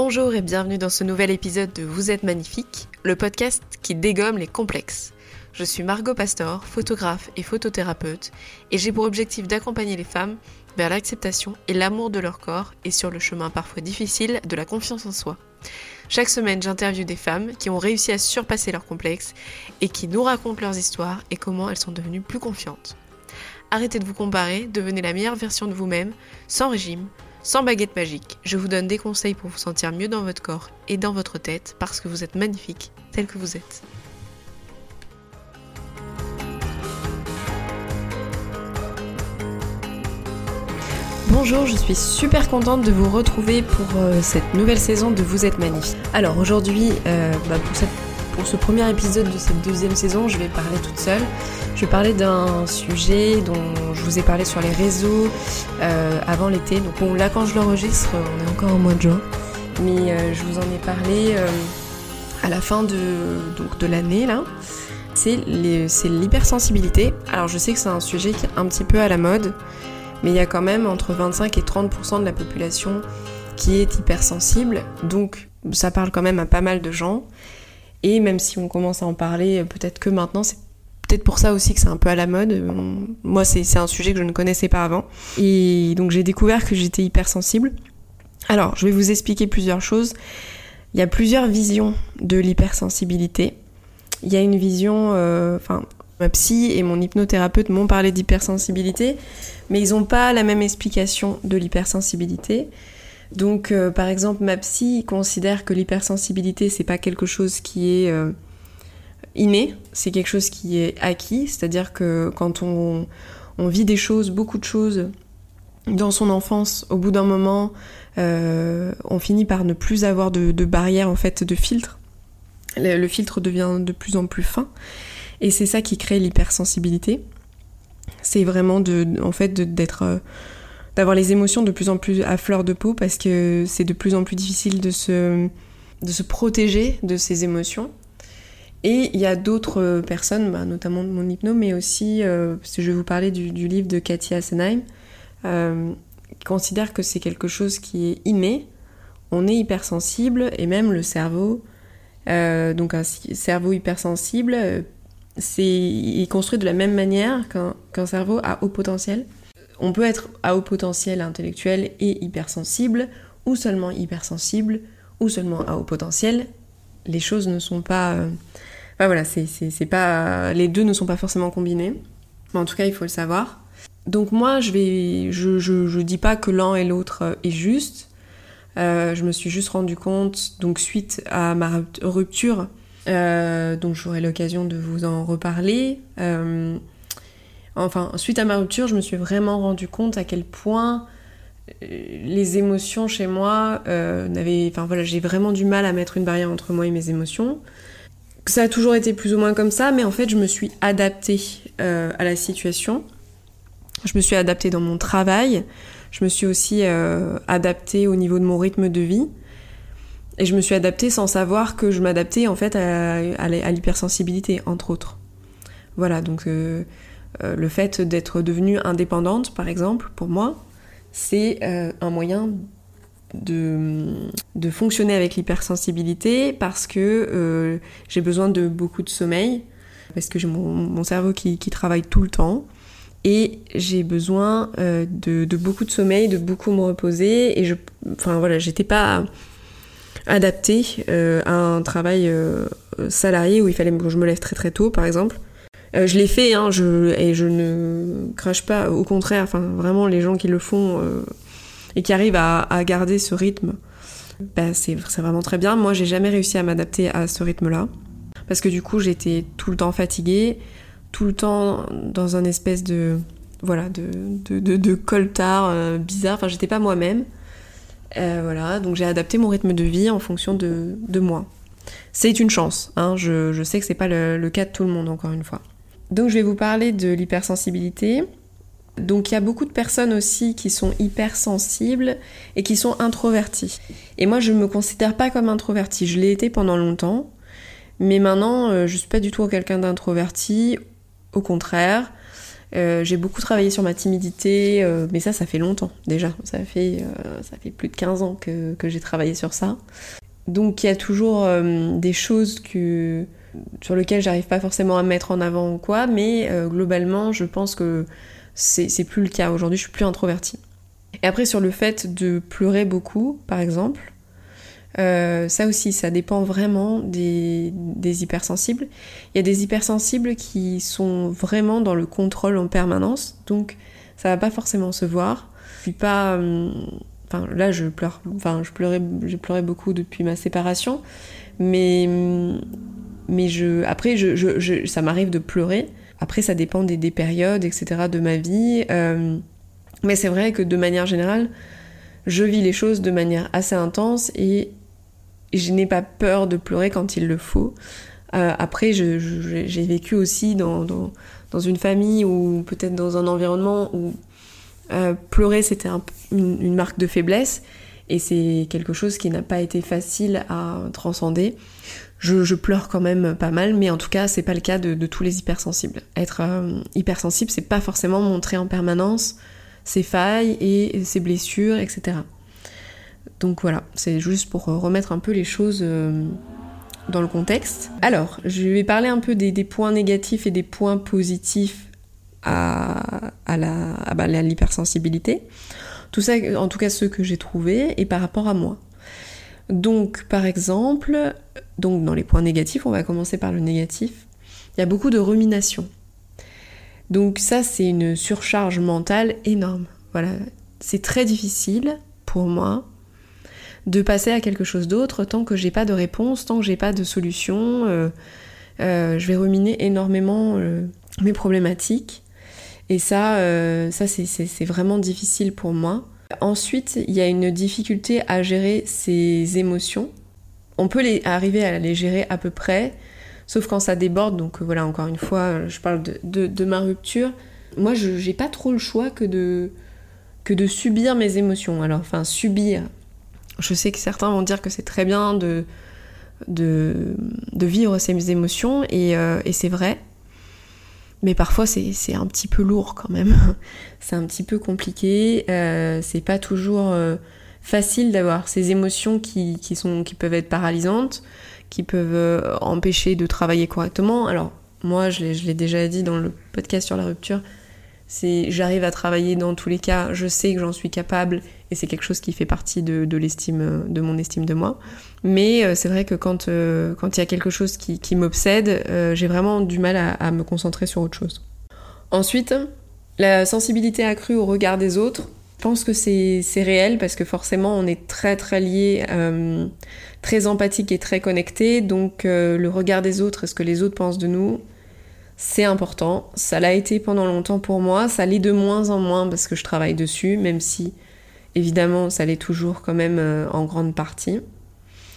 Bonjour et bienvenue dans ce nouvel épisode de Vous êtes magnifique, le podcast qui dégomme les complexes. Je suis Margot Pastor, photographe et photothérapeute, et j'ai pour objectif d'accompagner les femmes vers l'acceptation et l'amour de leur corps et sur le chemin parfois difficile de la confiance en soi. Chaque semaine, j'interviewe des femmes qui ont réussi à surpasser leurs complexes et qui nous racontent leurs histoires et comment elles sont devenues plus confiantes. Arrêtez de vous comparer, devenez la meilleure version de vous-même, sans régime, sans baguette magique. Je vous donne des conseils pour vous sentir mieux dans votre corps et dans votre tête parce que vous êtes magnifique tel que vous êtes. Bonjour, je suis super contente de vous retrouver pour euh, cette nouvelle saison de Vous êtes magnifique. Alors aujourd'hui, euh, bah, pour, ce premier épisode de cette deuxième saison, je vais parler toute seule. Je vais parler d'un sujet dont je vous ai parlé sur les réseaux euh, avant l'été. Donc là quand je l'enregistre, on est encore au mois de juin. Mais je vous en ai parlé à la fin de, de l'année là. C'est l'hypersensibilité. Alors je sais que c'est un sujet qui est un petit peu à la mode mais il y a quand même entre 25 et 30% de la population qui est hypersensible, donc ça parle quand même à pas mal de gens. Et même si on commence à en parler, peut-être que maintenant, c'est peut-être pour ça aussi que c'est un peu à la mode. Moi, c'est un sujet que je ne connaissais pas avant. Et donc j'ai découvert que j'étais hypersensible. Alors, je vais vous expliquer plusieurs choses. Il y a plusieurs visions de l'hypersensibilité. Il y a une vision, euh, enfin, ma psy et mon hypnothérapeute m'ont parlé d'hypersensibilité, mais ils n'ont pas la même explication de l'hypersensibilité. Donc, euh, par exemple, ma psy considère que l'hypersensibilité, c'est pas quelque chose qui est euh, inné, c'est quelque chose qui est acquis, c'est-à-dire que quand on, vit des choses, beaucoup de choses dans son enfance, au bout d'un moment, euh, on finit par ne plus avoir de, barrière, en fait, de filtre. le filtre devient de plus en plus fin. Et c'est ça qui crée l'hypersensibilité. C'est vraiment de, en fait, d'être, d'avoir les émotions de plus en plus à fleur de peau parce que c'est de plus en plus difficile de se, de se protéger de ces émotions. Et il y a d'autres personnes, bah, notamment mon hypno, mais aussi, euh, parce que je vais vous parler du, livre de Cathy Assenheim, euh, qui considère que c'est quelque chose qui est inné. On est hypersensible et même le cerveau, donc un cerveau hypersensible, c'est construit de la même manière qu'un cerveau à haut potentiel. On peut être à haut potentiel intellectuel et hypersensible, ou seulement hypersensible, ou seulement à haut potentiel. Les choses ne sont pas. Euh, voilà, c'est pas. Les deux ne sont pas forcément combinés. Mais en tout cas, il faut le savoir. Donc moi, je vais. Je, dis pas que l'un et l'autre est juste. Euh, je me suis juste rendu compte, donc suite à ma rupture euh, donc j'aurai l'occasion de vous en reparler. Euh, enfin, suite à ma rupture, je me suis vraiment rendu compte à quel point euh, les émotions chez moi n'avaient. Enfin voilà, j'ai vraiment du mal à mettre une barrière entre moi et mes émotions. Ça a toujours été plus ou moins comme ça, mais en fait, je me suis adaptée à la situation. Je me suis adaptée dans mon travail. Je me suis aussi adaptée au niveau de mon rythme de vie. Et je me suis adaptée sans savoir que je m'adaptais en fait à, l'hypersensibilité, entre autres. Voilà, donc euh, euh, le fait d'être devenue indépendante, par exemple, pour moi, c'est euh, un moyen de, de fonctionner avec l'hypersensibilité parce que j'ai besoin de beaucoup de sommeil, parce que j'ai mon, cerveau qui, qui, travaille tout le temps. Et j'ai besoin de, de, beaucoup de sommeil, de beaucoup me reposer. Et je, enfin voilà, j'étais pas adapté euh, à un travail euh, salarié où il fallait que je me lève très très tôt, par exemple. Euh, je l'ai fait, hein, et je ne crache pas, au contraire, enfin vraiment les gens qui le font et qui arrivent à, garder ce rythme, bah, c'est vraiment très bien. Moi, j'ai jamais réussi à m'adapter à ce rythme-là. Parce que du coup, j'étais tout le temps fatiguée, tout le temps dans un espèce de. Voilà, de, coltard bizarre. Enfin, j'étais pas moi-même. Euh, voilà, donc j'ai adapté mon rythme de vie en fonction de, moi. C'est une chance, hein, je, sais que c'est pas le, cas de tout le monde, encore une fois. Donc je vais vous parler de l'hypersensibilité. Donc il y a beaucoup de personnes aussi qui sont hypersensibles et qui sont introverties. Et moi je ne me considère pas comme introvertie, je l'ai été pendant longtemps, mais maintenant euh, je suis pas du tout quelqu'un d'introverti, au contraire. j'ai beaucoup travaillé sur ma timidité, mais ça, ça fait longtemps déjà. Ça fait, ça fait plus de 15 ans que j'ai travaillé sur ça. Donc il y a toujours des choses que, sur lesquelles j'arrive pas forcément à me mettre en avant ou quoi, mais globalement, je pense que c'est plus le cas. Aujourd'hui, je suis plus introvertie. Et après, sur le fait de pleurer beaucoup, par exemple, euh, ça aussi, ça dépend vraiment des, hypersensibles. Il y a des hypersensibles qui sont vraiment dans le contrôle en permanence, donc ça va pas forcément se voir. Je suis pas. Euh, enfin, là, je pleure. Enfin, je pleurais, j'ai pleuré beaucoup depuis ma séparation, mais mais je, après, je, ça m'arrive de pleurer. Après, ça dépend des, périodes, etc., de ma vie. Euh, mais c'est vrai que de manière générale, je vis les choses de manière assez intense et je n'ai pas peur de pleurer quand il le faut. Euh, après, j'ai vécu aussi dans, dans, une famille ou peut-être dans un environnement où euh, pleurer c'était une, marque de faiblesse et c'est quelque chose qui n'a pas été facile à transcender. Je, pleure quand même pas mal, mais en tout cas, c'est pas le cas de, tous les hypersensibles. Être euh, hypersensible, c'est pas forcément montrer en permanence ses failles et ses blessures, etc. Donc voilà, c'est juste pour remettre un peu les choses euh, dans le contexte. Alors, je vais parler un peu des, points négatifs et des points positifs à, bah, l'hypersensibilité. Tout ça, en tout cas ceux que j'ai trouvés, et par rapport à moi. Donc, par exemple, donc dans les points négatifs, on va commencer par le négatif. Il y a beaucoup de rumination. Donc ça, c'est une surcharge mentale énorme. Voilà, c'est très difficile pour moi de passer à quelque chose d'autre tant que j'ai pas de réponse, tant que j'ai pas de solution. Euh, euh, je vais ruminer énormément euh, mes problématiques. Et ça, ça c'est vraiment difficile pour moi. Ensuite, il y a une difficulté à gérer ses émotions. On peut arriver à les gérer à peu près, sauf quand ça déborde. Donc voilà, encore une fois, je parle de, ma rupture. Moi, je n'ai pas trop le choix que de, que de subir mes émotions. Alors, enfin, subir. Je sais que certains vont dire que c'est très bien de, de, vivre ces émotions, euh, et c'est vrai. Mais parfois, c'est un petit peu lourd quand même. c'est un petit peu compliqué. Euh, c'est pas toujours euh, facile d'avoir ces émotions qui, qui, sont, qui peuvent être paralysantes qui peuvent euh, empêcher de travailler correctement. Alors moi, je l'ai déjà dit dans le podcast sur la rupture, j'arrive à travailler dans tous les cas, je sais que j'en suis capable et c'est quelque chose qui fait partie de, l'estime, de mon estime de moi. Mais euh, c'est vrai que quand euh, quand il y a quelque chose qui, m'obsède, j'ai vraiment du mal à, me concentrer sur autre chose. Ensuite, la sensibilité accrue au regard des autres. Je pense que c'est réel parce que forcément on est très très lié, euh, très empathique et très connecté. Donc euh, le regard des autres et ce que les autres pensent de nous, c'est important. Ça l'a été pendant longtemps pour moi, ça l'est de moins en moins parce que je travaille dessus, même si évidemment ça l'est toujours quand même euh, en grande partie.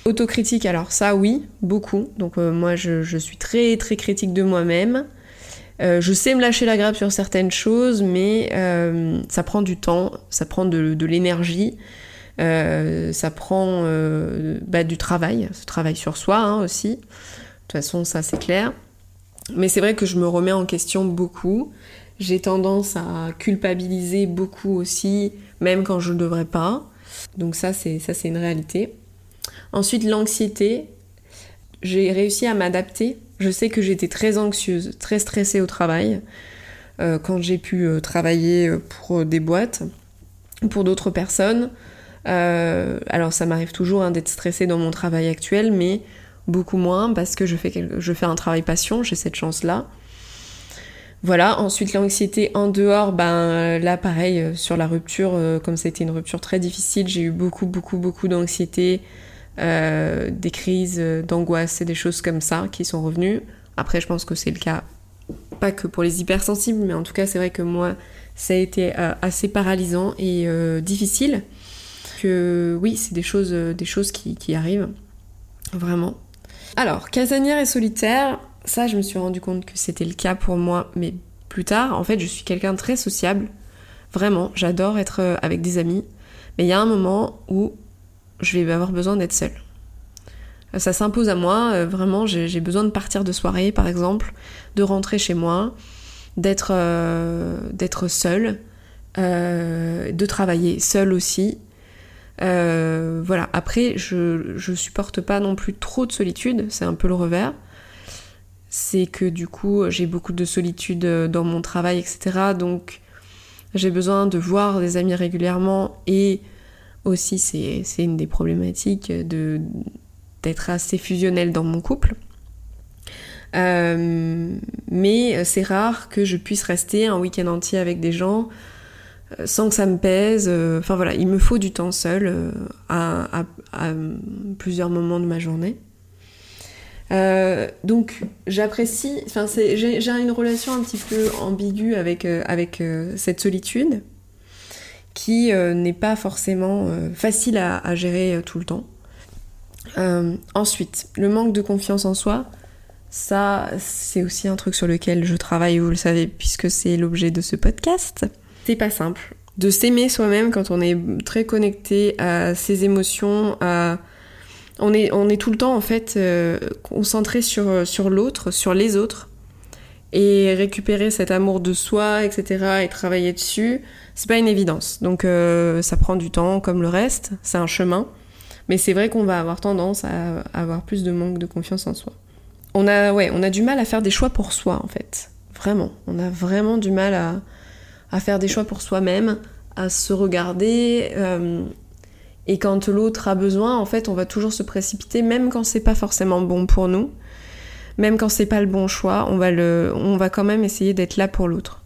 Autocritique, alors ça oui, beaucoup. Donc moi je, suis très très critique de moi-même. Euh, je sais me lâcher la grappe sur certaines choses, mais euh, ça prend du temps, ça prend de, l'énergie, euh, ça prend bah, du travail, ce travail sur soi hein, aussi. De toute façon, ça c'est clair. Mais c'est vrai que je me remets en question beaucoup. J'ai tendance à culpabiliser beaucoup aussi, même quand je ne devrais pas. Donc ça, c'est ça c'est une réalité. Ensuite, l'anxiété. J'ai réussi à m'adapter je sais que j'étais très anxieuse, très stressée au travail euh, quand j'ai pu euh, travailler euh, pour des boîtes, pour d'autres personnes. alors ça m'arrive toujours hein, d'être stressée dans mon travail actuel, mais beaucoup moins parce que je fais, je fais un travail passion, j'ai cette chance-là. Voilà, ensuite l'anxiété en dehors, ben là pareil, sur la rupture, comme ça a été une rupture très difficile, j'ai eu beaucoup, beaucoup, beaucoup d'anxiété, euh, des crises d'angoisse et des choses comme ça qui sont revenues. Après, je pense que c'est le cas pas que pour les hypersensibles, mais en tout cas, c'est vrai que moi, ça a été euh, assez paralysant et euh, difficile. Que oui, c'est des choses, des choses qui, arrivent. Vraiment. Alors, casanière et solitaire, ça, je me suis rendu compte que c'était le cas pour moi, mais plus tard, en fait, je suis quelqu'un de très sociable. Vraiment, j'adore être avec des amis. Mais il y a un moment où je vais avoir besoin d'être seule. Ça s'impose à moi, euh, vraiment, j'ai besoin de partir de soirée, par exemple, de rentrer chez moi, d'être d'être seule, de travailler seule aussi. Voilà, après, je, supporte pas non plus trop de solitude, c'est un peu le revers c'est que du coup j'ai beaucoup de solitude dans mon travail, etc. Donc j'ai besoin de voir des amis régulièrement et aussi c'est une des problématiques de d'être assez fusionnel dans mon couple. Euh, mais c'est rare que je puisse rester un week-end entier avec des gens euh, sans que ça me pèse. Enfin voilà, il me faut du temps seul à, plusieurs moments de ma journée. Euh, donc j'apprécie, enfin j'ai une relation un petit peu ambiguë avec, euh, euh, cette solitude qui n'est pas forcément facile à, gérer tout le temps. ensuite, le manque de confiance en soi, ça c'est aussi un truc sur lequel je travaille, vous le savez, puisque c'est l'objet de ce podcast. C'est pas simple de s'aimer soi-même quand on est très connecté à ses émotions, on est, on est tout le temps en fait euh, concentré sur, sur l'autre, sur les autres. Et récupérer cet amour de soi, etc., et travailler dessus, c'est pas une évidence. Donc euh, ça prend du temps comme le reste, c'est un chemin. Mais c'est vrai qu'on va avoir tendance à avoir plus de manque de confiance en soi. On a, ouais, on a du mal à faire des choix pour soi en fait. Vraiment. On a vraiment du mal à, à faire des choix pour soi-même, à se regarder, et quand l'autre a besoin, en fait, on va toujours se précipiter, même quand c'est pas forcément bon pour nous, même quand c'est pas le bon choix, on va, le, on va quand même essayer d'être là pour l'autre.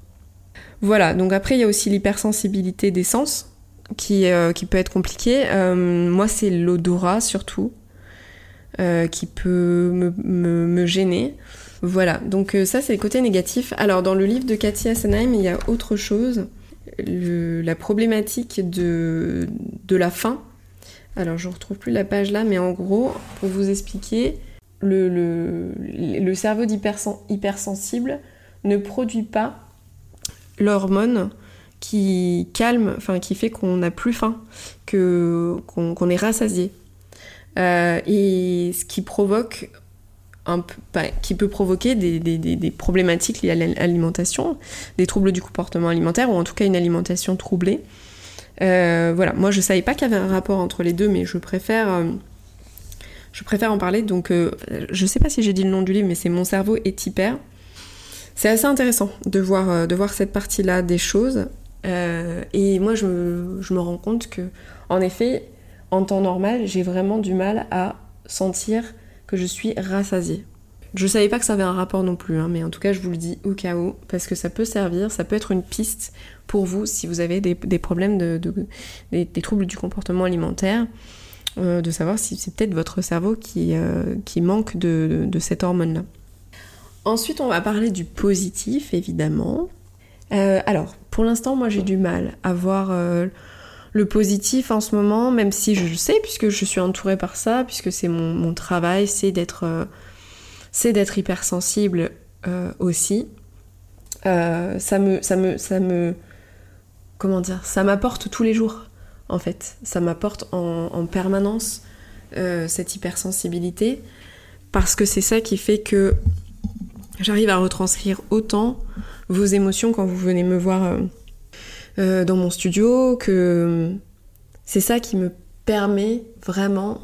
Voilà, donc après, il y a aussi l'hypersensibilité des sens, qui, euh, peut être compliquée. Euh, moi, c'est l'odorat surtout, euh, qui peut me, gêner. Voilà, donc ça, c'est le côté négatif. Alors, dans le livre de Cathy Assenheim, il y a autre chose la problématique de, de la faim. Alors je ne retrouve plus la page là, mais en gros, pour vous expliquer, le, cerveau hypersensible ne produit pas l'hormone qui calme, enfin qui fait qu'on n'a plus faim, que qu'on est rassasié. Euh, et ce qui provoque qui peut provoquer des, problématiques liées à l'alimentation, des troubles du comportement alimentaire, ou en tout cas une alimentation troublée. Euh, voilà, moi je savais pas qu'il y avait un rapport entre les deux, mais je préfère, euh, je préfère en parler. Donc, euh, je sais pas si j'ai dit le nom du livre, mais c'est Mon cerveau est hyper. C'est assez intéressant de voir, de voir cette partie-là des choses. et moi, je me, je me rends compte que, en effet, en temps normal, j'ai vraiment du mal à sentir que je suis rassasiée. Je savais pas que ça avait un rapport non plus, hein, mais en tout cas je vous le dis au cas où, parce que ça peut servir, ça peut être une piste pour vous si vous avez des, problèmes, de, des, troubles du comportement alimentaire, euh, de savoir si c'est peut-être votre cerveau qui, euh, manque de, cette hormone-là. Ensuite on va parler du positif évidemment. Euh, alors pour l'instant moi j'ai du mal à voir le positif en ce moment, même si je le sais, puisque je suis entourée par ça, puisque c'est mon, travail, c'est d'être euh, hypersensible euh, aussi. Euh, ça me me me comment dire ça m'apporte tous les jours en fait ça m'apporte en, permanence cette hypersensibilité parce que c'est ça qui fait que j'arrive à retranscrire autant vos émotions quand vous venez me voir euh, dans mon studio, que c'est ça qui me permet vraiment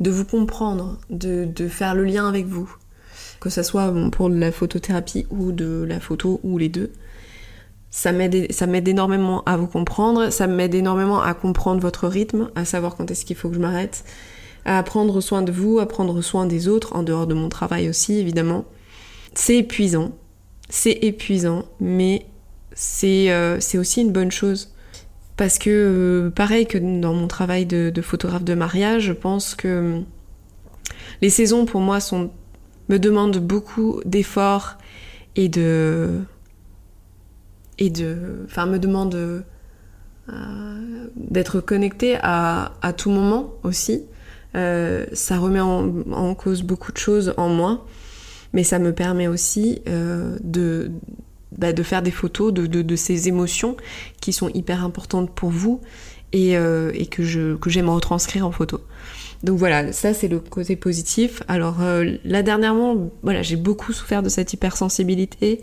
de vous comprendre, de, faire le lien avec vous. Que ce soit pour la photothérapie ou de la photo ou les deux. Ça m'aide énormément à vous comprendre, ça m'aide énormément à comprendre votre rythme, à savoir quand est-ce qu'il faut que je m'arrête, à prendre soin de vous, à prendre soin des autres, en dehors de mon travail aussi évidemment. C'est épuisant, c'est épuisant, mais euh, c'est aussi une bonne chose. Parce que, euh, pareil que dans mon travail de, photographe de mariage, je pense que euh, les saisons pour moi sont, me demandent beaucoup d'efforts et de. et de. enfin, me demandent d'être connecté à, à, tout moment aussi. ça remet en, cause beaucoup de choses en moi, mais ça me permet aussi de, bah, de faire des photos de, de, ces émotions qui sont hyper importantes pour vous et, euh, et que, je, que j'aime retranscrire en photo. Donc voilà, ça c'est le côté positif. Alors là dernièrement, voilà, j'ai beaucoup souffert de cette hypersensibilité,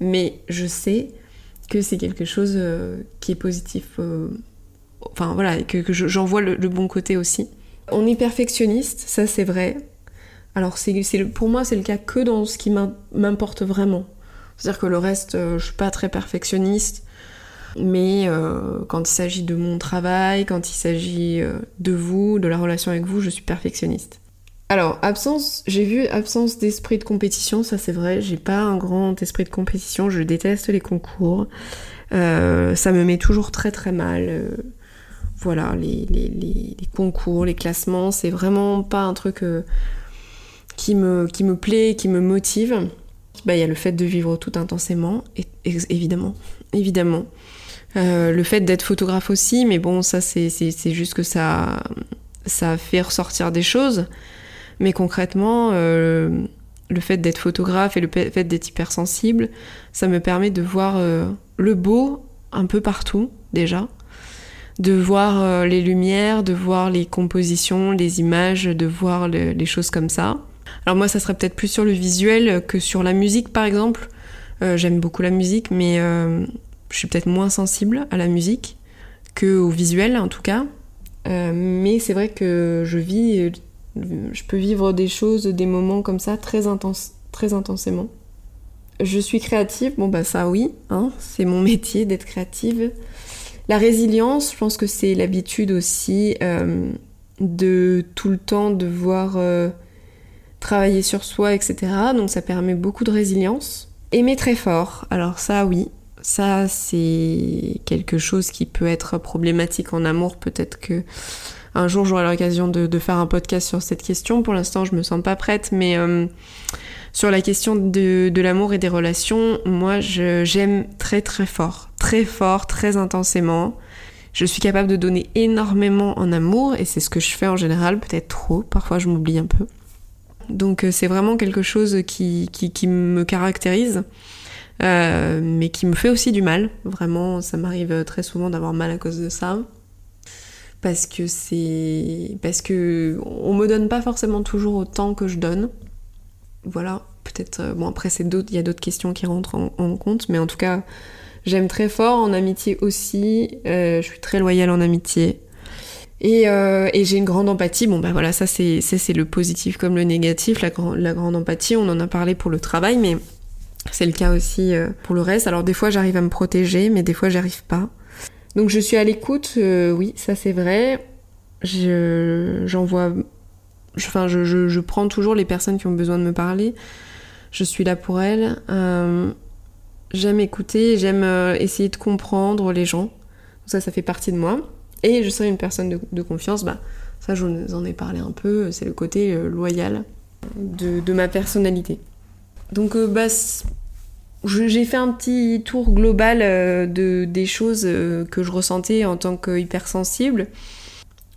mais je sais que c'est quelque chose qui est positif. enfin voilà, que, que j'en vois le, bon côté aussi. On est perfectionniste, ça c'est vrai. Alors c'est, pour moi c'est le cas que dans ce qui m'importe vraiment. C'est-à-dire que le reste, je suis pas très perfectionniste. Mais euh, quand il s'agit de mon travail, quand il s'agit euh, de vous, de la relation avec vous, je suis perfectionniste. Alors, absence, j'ai vu absence d'esprit de compétition, ça c'est vrai, j'ai pas un grand esprit de compétition, je déteste les concours. Euh, ça me met toujours très très mal. voilà, les, concours, les classements, c'est vraiment pas un truc qui, me, qui me plaît, qui me motive. Bah, il y a le fait de vivre tout intensément, et, évidemment, évidemment. Euh, le fait d'être photographe aussi, mais bon, ça c'est juste que ça, ça fait ressortir des choses. Mais concrètement, euh, le fait d'être photographe et le fait d'être hypersensible, ça me permet de voir euh, le beau un peu partout déjà, de voir les lumières, de voir les compositions, les images, de voir les choses comme ça. Alors moi, ça serait peut-être plus sur le visuel que sur la musique, par exemple. J'aime beaucoup la musique, mais je suis peut-être moins sensible à la musique que au visuel en tout cas. Euh, mais c'est vrai que je vis, je peux vivre des choses, des moments comme ça très, intense, très intensément. Je suis créative, bon bah ça oui, hein, c'est mon métier d'être créative. La résilience, je pense que c'est l'habitude aussi euh, de tout le temps devoir euh, travailler sur soi, etc. Donc ça permet beaucoup de résilience. Aimer très fort, alors ça oui, ça, c'est quelque chose qui peut être problématique en amour. Peut-être que un jour j'aurai l'occasion de, faire un podcast sur cette question. Pour l'instant, je me sens pas prête, mais euh, sur la question de, l'amour et des relations, moi, j'aime très très fort, très fort, très intensément. Je suis capable de donner énormément en amour et c'est ce que je fais en général, peut-être trop. Parfois, je m'oublie un peu. Donc, euh, c'est vraiment quelque chose qui, qui me caractérise. Euh, mais qui me fait aussi du mal. Vraiment, ça m'arrive très souvent d'avoir mal à cause de ça. Parce que c'est. Parce que on me donne pas forcément toujours autant que je donne. Voilà, peut-être. Euh, bon, après, il y a d'autres questions qui rentrent en, compte, mais en tout cas, j'aime très fort en amitié aussi. Je suis très loyale en amitié. Et, et j'ai une grande empathie. Bon, bah voilà, ça c'est le positif comme le négatif. La, grande empathie, on en a parlé pour le travail, mais c'est le cas aussi euh, pour le reste. Alors des fois j'arrive à me protéger, mais des fois j'arrive pas. Donc je suis à l'écoute, euh, oui, ça c'est vrai. J'envoie, enfin je, prends toujours les personnes qui ont besoin de me parler. Je suis là pour elles. Euh, j'aime écouter, j'aime essayer de comprendre les gens. Ça, ça fait partie de moi. Et je serai une personne de, confiance. Bah, ça, je vous en ai parlé un peu. C'est le côté loyal de ma personnalité. Donc euh, bah, j'ai fait un petit tour global euh, de, des choses euh, que je ressentais en tant que hypersensible.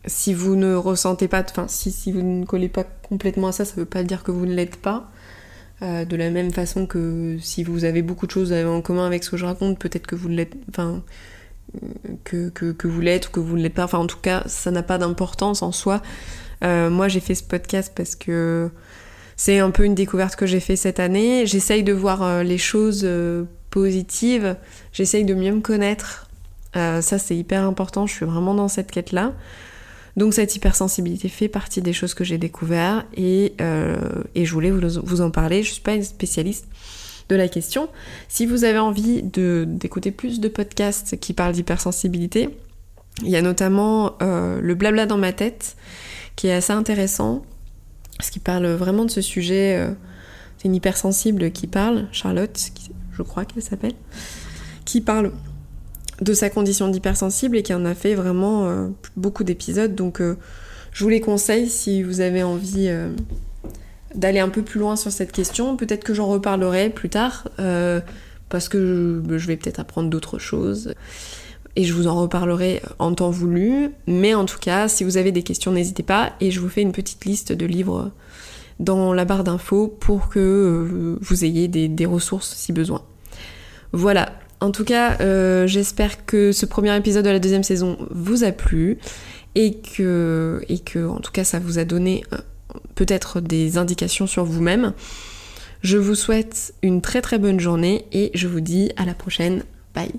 Si vous ne ressentez pas, enfin si, vous ne collez pas complètement à ça, ça veut pas dire que vous ne l'êtes pas. de la même façon que si vous avez beaucoup de choses en commun avec ce que je raconte, peut-être que vous l'êtes, que, vous l'êtes ou que vous ne l'êtes pas. Enfin en tout cas, ça n'a pas d'importance en soi. moi j'ai fait ce podcast parce que c'est un peu une découverte que j'ai fait cette année. J'essaye de voir euh, les choses euh, positives, j'essaye de mieux me connaître. Euh, ça, c'est hyper important, je suis vraiment dans cette quête-là. Donc cette hypersensibilité fait partie des choses que j'ai découvertes et, je voulais vous, en parler. Je suis pas une spécialiste de la question. Si vous avez envie d'écouter plus de podcasts qui parlent d'hypersensibilité, il y a notamment le blabla dans ma tête qui est assez intéressant parce qu'il parle vraiment de ce sujet. Euh, c'est une hypersensible qui parle, Charlotte, je crois qu'elle s'appelle, qui parle de sa condition d'hypersensible et qui en a fait vraiment euh, beaucoup d'épisodes. Donc euh, je vous les conseille si vous avez envie d'aller un peu plus loin sur cette question. Peut-être que j'en reparlerai plus tard parce que je vais peut-être apprendre d'autres choses et je vous en reparlerai en temps voulu. Mais en tout cas, si vous avez des questions, n'hésitez pas et je vous fais une petite liste de livres dans la barre d'infos pour que euh, vous ayez des, ressources si besoin. Voilà. En tout cas, euh, j'espère que ce premier épisode de la deuxième saison vous a plu. et que, et que en tout cas ça vous a donné euh, peut-être des indications sur vous-même. Je vous souhaite une très très bonne journée et je vous dis à la prochaine. Bye